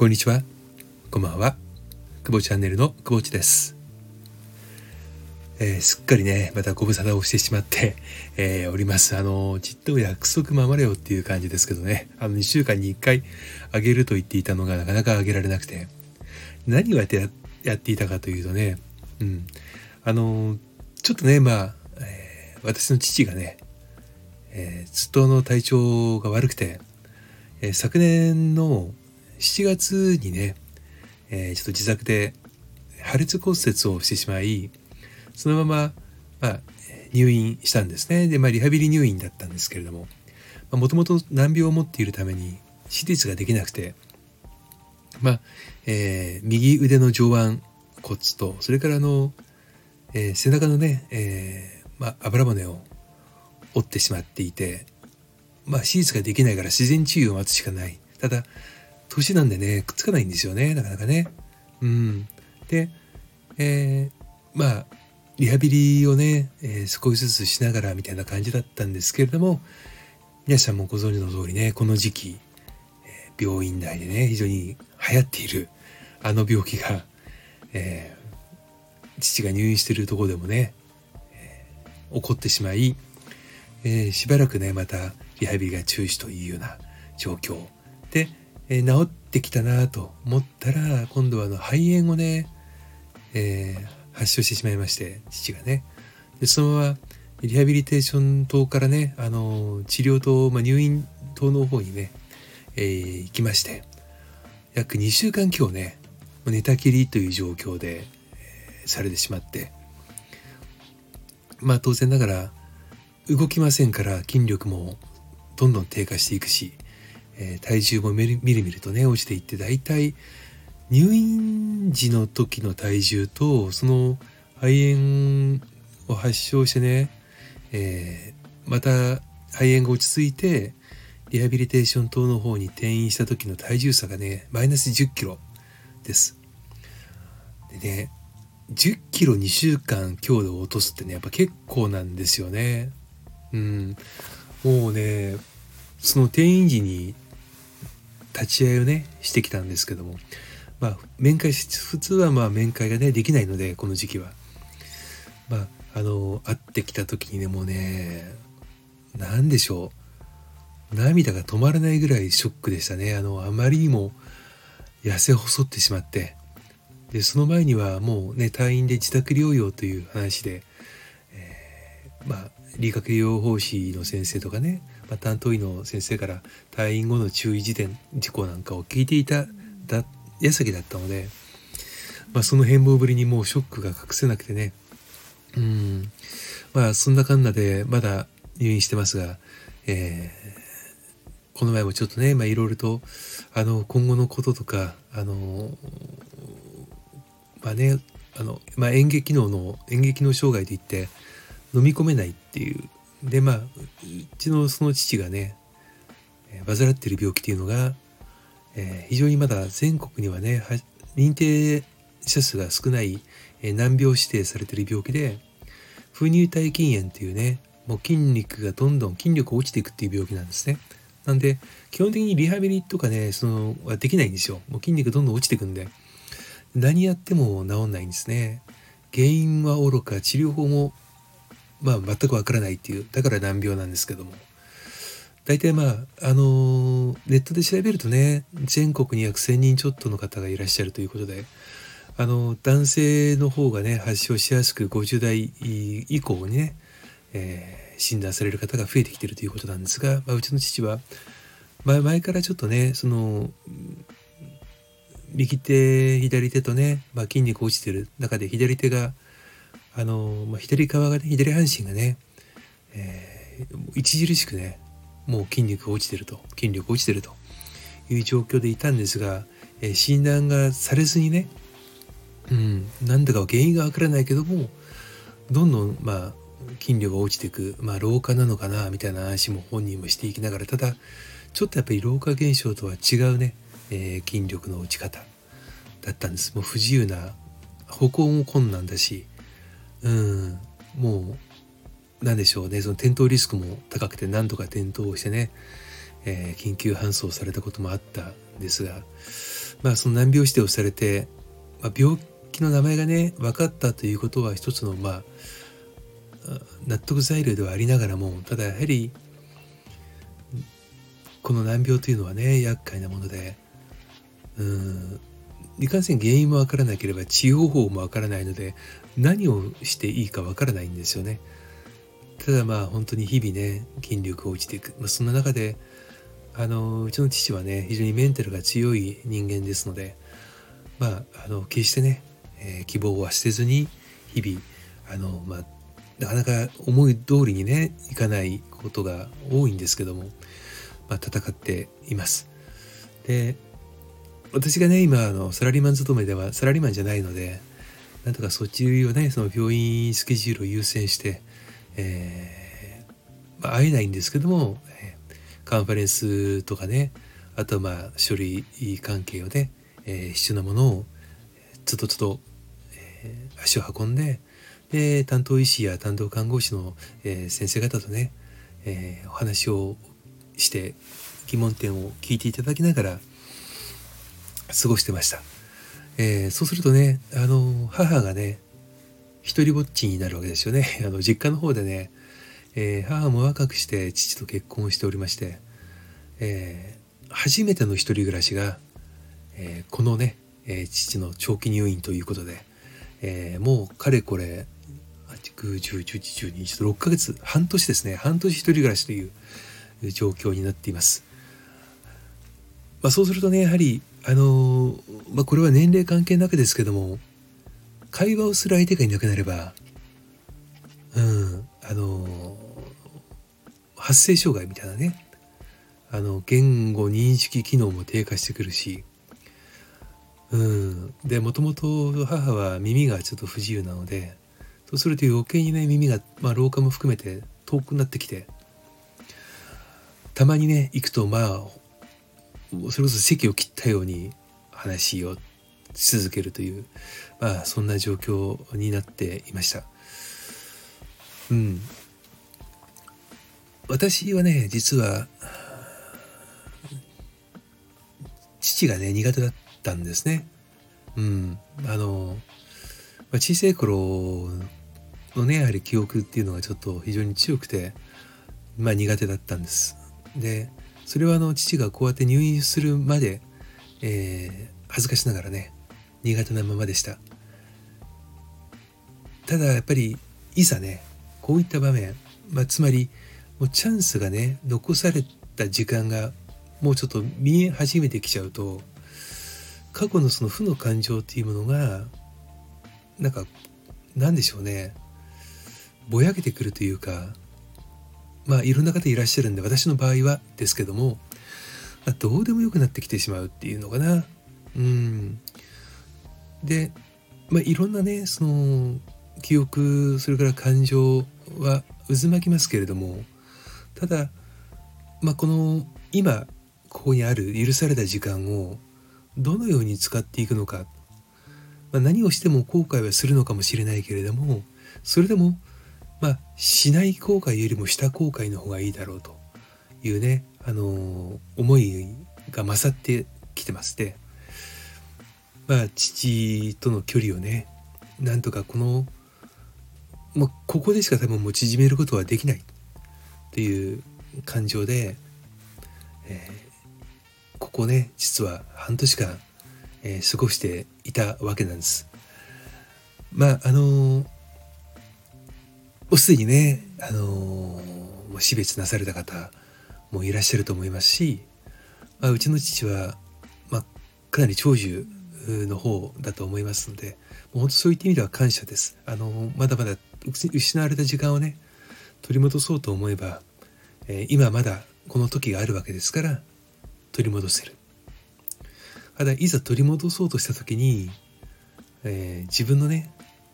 こんにちは。こんばんは。久保チャンネルの久保地です。えー、すっかりね、またご無沙汰をしてしまって、えー、おります。あの、ちっと約束守れよっていう感じですけどね、あの、2週間に1回あげると言っていたのがなかなかあげられなくて、何をやってやっていたかというとね、うん、あの、ちょっとね、まあ、えー、私の父がね、えー、ずっとの体調が悪くて、え、昨年の7月にね、えー、ちょっと自宅で破裂骨折をしてしまい、そのまま、まあ、入院したんですね。で、まあ、リハビリ入院だったんですけれども、もともと難病を持っているために手術ができなくて、まあ、えー、右腕の上腕骨と、それからの、えー、背中のね、えー、まあ、油骨を折ってしまっていて、まあ、手術ができないから自然治癒を待つしかない。ただ、年なんでね、くっつかないんですよね、なかなかね。うん。で、えー、まあ、リハビリをね、えー、少しずつしながらみたいな感じだったんですけれども、皆さんもご存知の通りね、この時期、えー、病院内でね、非常に流行っているあの病気が、えー、父が入院しているとこでもね、えー、起こってしまい、えー、しばらくね、またリハビリが中止というような状況で、え治ってきたなと思ったら今度はあの肺炎をね、えー、発症してしまいまして父がね。でそのままリハビリテーション棟からねあの治療棟、まあ、入院棟の方にね、えー、行きまして約2週間今日ね寝たきりという状況で、えー、されてしまってまあ当然ながら動きませんから筋力もどんどん低下していくしえー、体重もみるみるとね落ちていって大体入院時の時の体重とその肺炎を発症してね、えー、また肺炎が落ち着いてリハビリテーション等の方に転院した時の体重差がねマイナス1 0キロです。でね10キロ2週間強度を落とすってねやっぱ結構なんですよね。うん、もうねその転院時に立ち会いをねしてきたんですけども。まあ面会普通はまあ面会がねできないのでこの時期は。まああの会ってきた時にねもうね何でしょう。涙が止まらないぐらいショックでしたね。あのあまりにも痩せ細ってしまって。でその前にはもうね退院で自宅療養という話で、えー、まあ理学療法士の先生とかねまあ、担当医の先生から退院後の注意事点事項なんかを聞いていた矢先だったので、まあ、その変貌ぶりにもうショックが隠せなくてね。うん。まあそんなかんなでまだ入院してますが、えー、この前もちょっとねいろいろとあの今後のこととかあのまあねあの、まあ、演劇能の演劇の生涯で言って飲み込めないっていうでまあうちのその父がね患っている病気っていうのが、えー、非常にまだ全国にはね認定者数が少ない、えー、難病指定されている病気で不入体筋炎っていうねもう筋肉がどんどん筋力落ちていくっていう病気なんですね。なんで基本的にリハビリとかねそのはできないんですよ。もう筋肉どんどん落ちていくんで何やっても治んないんですね。原因はおろか治療法もまあ全くわからないっていうだから難病なんですけども。大体まああのネットで調べるとね全国に約1,000人ちょっとの方がいらっしゃるということであの男性の方がね発症しやすく50代以降にね、えー、診断される方が増えてきてるということなんですが、まあ、うちの父は、まあ、前からちょっとねその右手左手とね、まあ、筋肉落ちてる中で左手があの、まあ、左側がね左半身がね、えー、著しくねもう筋肉が落ちてると筋力落ちてるという状況でいたんですが、えー、診断がされずにね、うん、なんだか原因がわからないけどもどんどんまあ筋力が落ちていく、まあ、老化なのかなみたいな話も本人もしていきながらただちょっとやっぱり老化現象とは違うね、えー、筋力の落ち方だったんです。もう不自由な歩行も困難だしうん。もう何でしょうね。その転倒リスクも高くて何とか転倒をしてね、えー、緊急搬送されたこともあったんですがまあその難病指定をされて、まあ、病気の名前がね分かったということは一つのまあ納得材料ではありながらもただやはりこの難病というのはね厄介なものでうん。いかんせん原因もわからなければ治療法もわからないので何をしていいかわからないんですよね。ただまあ本当に日々ね筋力が落ちていく、まあ、そんな中であのうちの父はね非常にメンタルが強い人間ですのでまああの決してね、えー、希望は捨てずに日々あのまあなかなか思い通りにねいかないことが多いんですけども、まあ、戦っています。で私がね今あのサラリーマン勤めではサラリーマンじゃないのでなんとかそっちをねその病院スケジュールを優先して、えーまあ、会えないんですけども、カンファレンスとかねあとまあ書類関係をね、えー、必要なものをつとつと、えー、足を運んでで担当医師や担当看護師の、えー、先生方とね、えー、お話をして疑問点を聞いていただきながら過ごしてました。えー、そうするとね、あの、母がね、一人ぼっちになるわけですよね。あの、実家の方でね、えー、母も若くして父と結婚しておりまして、えー、初めての一人暮らしが、えこのね、え父の長期入院ということで、えもうかれこれ、9、10、11、12、6ヶ月、半年ですね、半年一人暮らしという状況になっています。まあ、そうするとね、やはりあのまあ、これは年齢関係なくですけども会話をする相手がいなくなればうんあの発声障害みたいなねあの言語認識機能も低下してくるしうんでもともと母は耳がちょっと不自由なのでそうすると余計にね耳が、まあ、老化も含めて遠くなってきてたまにね行くとまあそれこそ席を切ったように話をし続けるという、まあ、そんな状況になっていました。うん。私はね、実は、父がね、苦手だったんですね。うん。あの、まあ、小さい頃のね、やはり記憶っていうのがちょっと非常に強くて、まあ苦手だったんです。で、それはあの父がこうやって入院するまで、えー、恥ずかしながらね苦手なままでした。ただやっぱりいざねこういった場面、まあ、つまりもうチャンスがね残された時間がもうちょっと見え始めてきちゃうと過去のその負の感情っていうものがなんかなんでしょうねぼやけてくるというかまあいろんな方いらっしゃるんで私の場合はですけども、まあ、どうでもよくなってきてしまうっていうのかな。うん。で、まあいろんなねその記憶それから感情は渦巻きますけれどもただ、まあ、この今ここにある許された時間をどのように使っていくのか、まあ、何をしても後悔はするのかもしれないけれどもそれでもまあ、しない後悔よりもした後悔の方がいいだろうというね、あのー、思いが勝ってきてまして、まあ、父との距離をね、なんとかこの、まあ、ここでしか多分もう縮めることはできないという感情で、えー、ここね、実は半年間、えー、過ごしていたわけなんです。まあ、あのーもうすでにね、あのー、死別なされた方もいらっしゃると思いますし、まあ、うちの父は、まあ、かなり長寿の方だと思いますので、もう本当そういった意味では感謝です。あのー、まだまだ失われた時間をね、取り戻そうと思えば、えー、今まだこの時があるわけですから、取り戻せる。ただ、いざ取り戻そうとした時に、え、自分のね、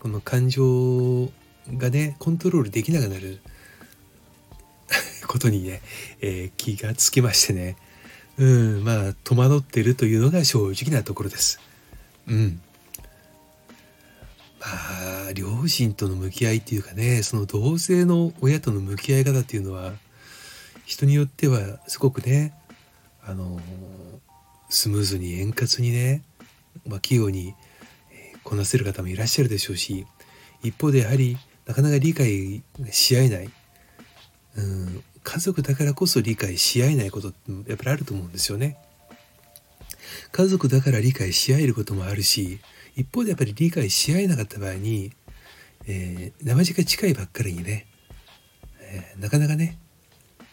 この感情がねコントロールできなくなることにね、えー、気がつきましてね。うんまあ戸惑ってるというのが正直なところです。うん。まあ両親との向き合いっていうかねその同性の親との向き合い方っていうのは人によってはすごくねあのスムーズに円滑にね、まあ、器用にこなせる方もいらっしゃるでしょうし一方でやはりなかなか理解し合えない、うん、家族だからこそ理解し合えないことってやっぱりあると思うんですよね。家族だから理解し合えることもあるし一方でやっぱり理解し合えなかった場合に、えー、生地が近いばっかりにね、えー、なかなかね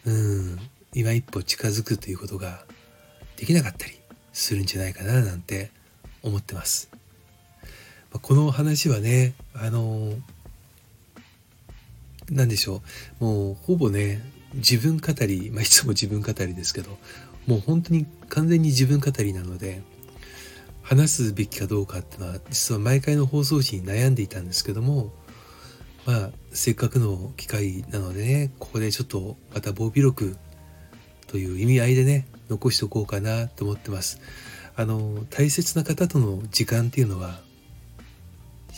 うん今一歩近づくということができなかったりするんじゃないかななんて思ってます。この話はねあの何でしょうもうほぼね自分語り、まあ、いつも自分語りですけどもう本当に完全に自分語りなので話すべきかどうかっていうのは実は毎回の放送時に悩んでいたんですけどもまあせっかくの機会なのでねここでちょっとまた防備録という意味合いでね残しておこうかなと思ってます。あの大切な方との時間っていうのは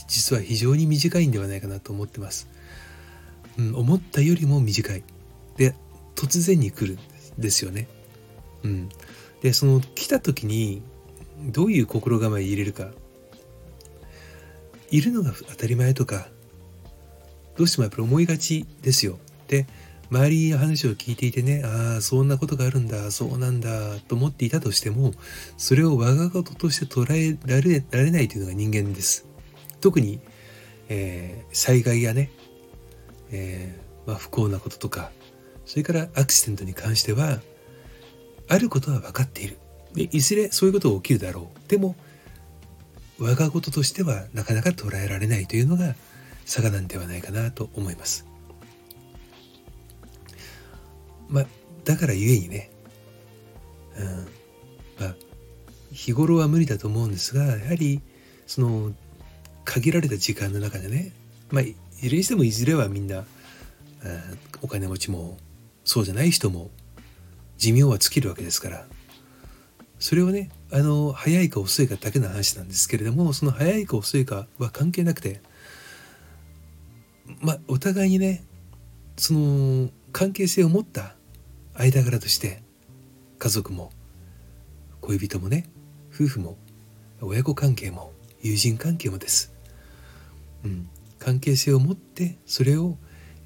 実は非常に短いんではないかなと思ってます。うん、思ったよりも短い。で突然に来るんですよね。うん、でその来た時にどういう心構え入れるかいるのが当たり前とかどうしてもやっぱり思いがちですよ。で周りの話を聞いていてねああそんなことがあるんだそうなんだと思っていたとしてもそれを我が事として捉えられられないというのが人間です。特に、えー、災害やね、えー、まあ、不幸なこととかそれからアクシデントに関してはあることは分かっている。でいずれそういうことが起きるだろう。でも我が事としてはなかなか捉えられないというのが差がなんではないかなと思います。まあだからゆえにね、うんまあ、日頃は無理だと思うんですがやはりその限られた時間の中でねまあいずれにしてもいずれはみんなお金持ちもそうじゃない人も寿命は尽きるわけですから。それをねあの早いか遅いかだけの話なんですけれどもその早いか遅いかは関係なくてまあお互いにねその関係性を持った間柄として家族も恋人もね夫婦も親子関係も友人関係もです、うん、関係性を持ってそれを、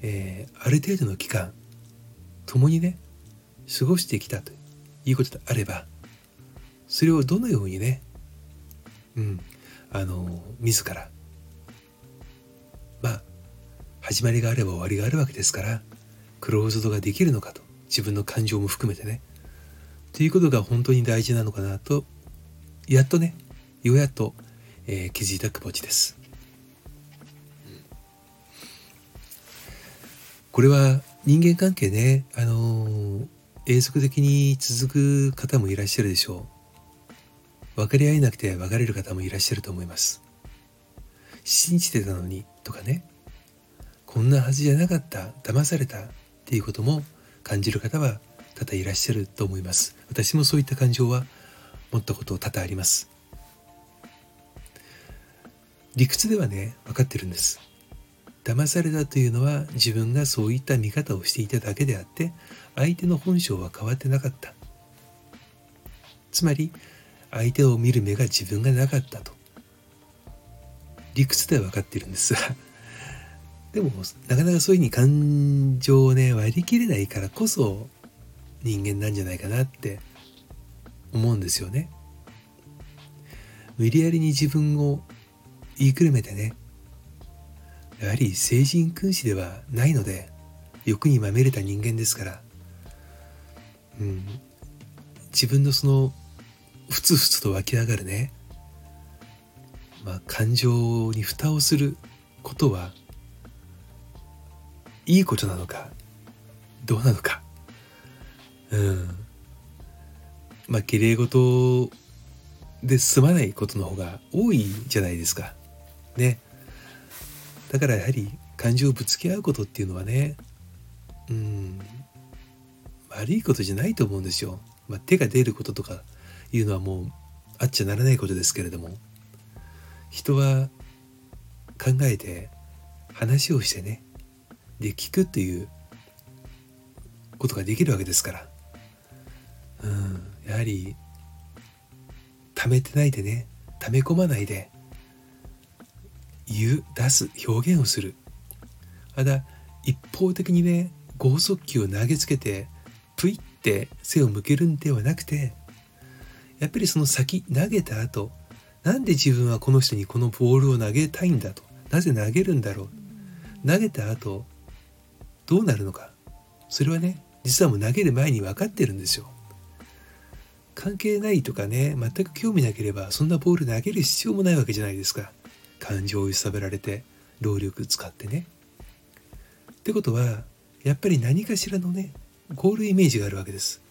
えー、ある程度の期間共にね過ごしてきたということであればそれをどのようにねうんあの自らまあ始まりがあれば終わりがあるわけですからクローズドができるのかと自分の感情も含めてねということが本当に大事なのかなとやっとねようやっと、えー、気づいた久保地です、これは人間関係ね、あのー、永続的に続く方もいらっしゃるでしょう。分かり合えなくて別れる方もいらっしゃると思います。信じてたのにとかね、こんなはずじゃなかった、騙されたっていうことも感じる方は多々いらっしゃると思います。私もそういった感情は持ったこと多々あります。理屈ではね、分かってるんです。騙されたというのは自分がそういった見方をしていただけであって相手の本性は変わってなかった。つまり相手を見る目が自分がなかったと。理屈では分かってるんですが。でもなかなかそういうふうに感情をね割り切れないからこそ人間なんじゃないかなって思うんですよね。無理やりに自分を言いくるめてねやはり聖人君子ではないので欲にまみれた人間ですから、うん、自分のそのふつふつと湧き上がるね、まあ、感情に蓋をすることはいいことなのかどうなのか。うん。まあきれい事で済まないことの方が多いじゃないですか。ね。だからやはり感情をぶつけ合うことっていうのはねうん悪いことじゃないと思うんですよ。まあ、手が出ることとかいうのはもうあっちゃならないことですけれども人は考えて話をしてねで聞くっていうことができるわけですから、うん、やはり溜めてないでね溜め込まないで言う出す表現をする。まだ一方的にね剛速球を投げつけてプイって背を向けるんではなくてやっぱりその先投げた後なんで自分はこの人にこのボールを投げたいんだとなぜ投げるんだろう。投げた後どうなるのか。それはね実はもう投げる前に分かってるんですよ。関係ないとかね全く興味なければそんなボール投げる必要もないわけじゃないですか。感情を揺さぶられて労力使ってね。ってことはやっぱり何かしらのねゴールイメージがあるわけです。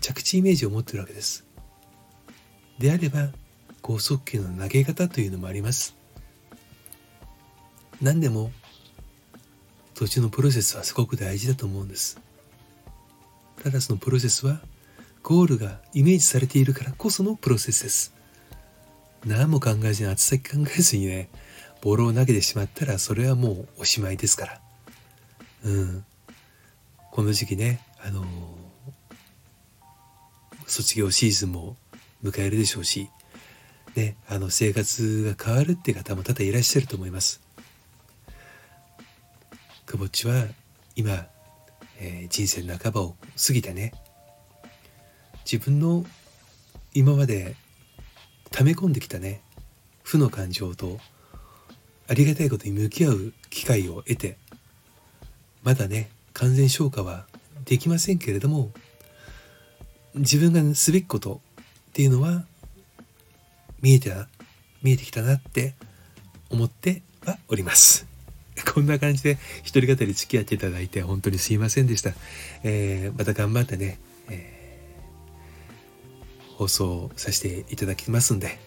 着地イメージを持ってるわけです。であれば剛速球の投げ方というのもあります。何でも途中のプロセスはすごく大事だと思うんです。ただそのプロセスはゴールがイメージされているからこそのプロセスです。何も考えずに厚先考えずにねボールを投げてしまったらそれはもうおしまいですから。うん。この時期ねあのー、卒業シーズンも迎えるでしょうしねあの生活が変わるって方も多々いらっしゃると思います。くぼっちは今、えー、人生半ばを過ぎてね自分の今まで溜め込んできたね負の感情とありがたいことに向き合う機会を得てまだね完全消化はできませんけれども自分がすべきことっていうのは見えて見えてきたなって思ってはおります。こんな感じで一人語り付き合っていただいて本当にすいませんでした。えー、また頑張ってね、えー、放送させていただきますんで、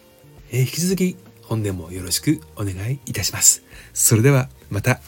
えー、引き続き本年もよろしくお願いいたします。それではまた。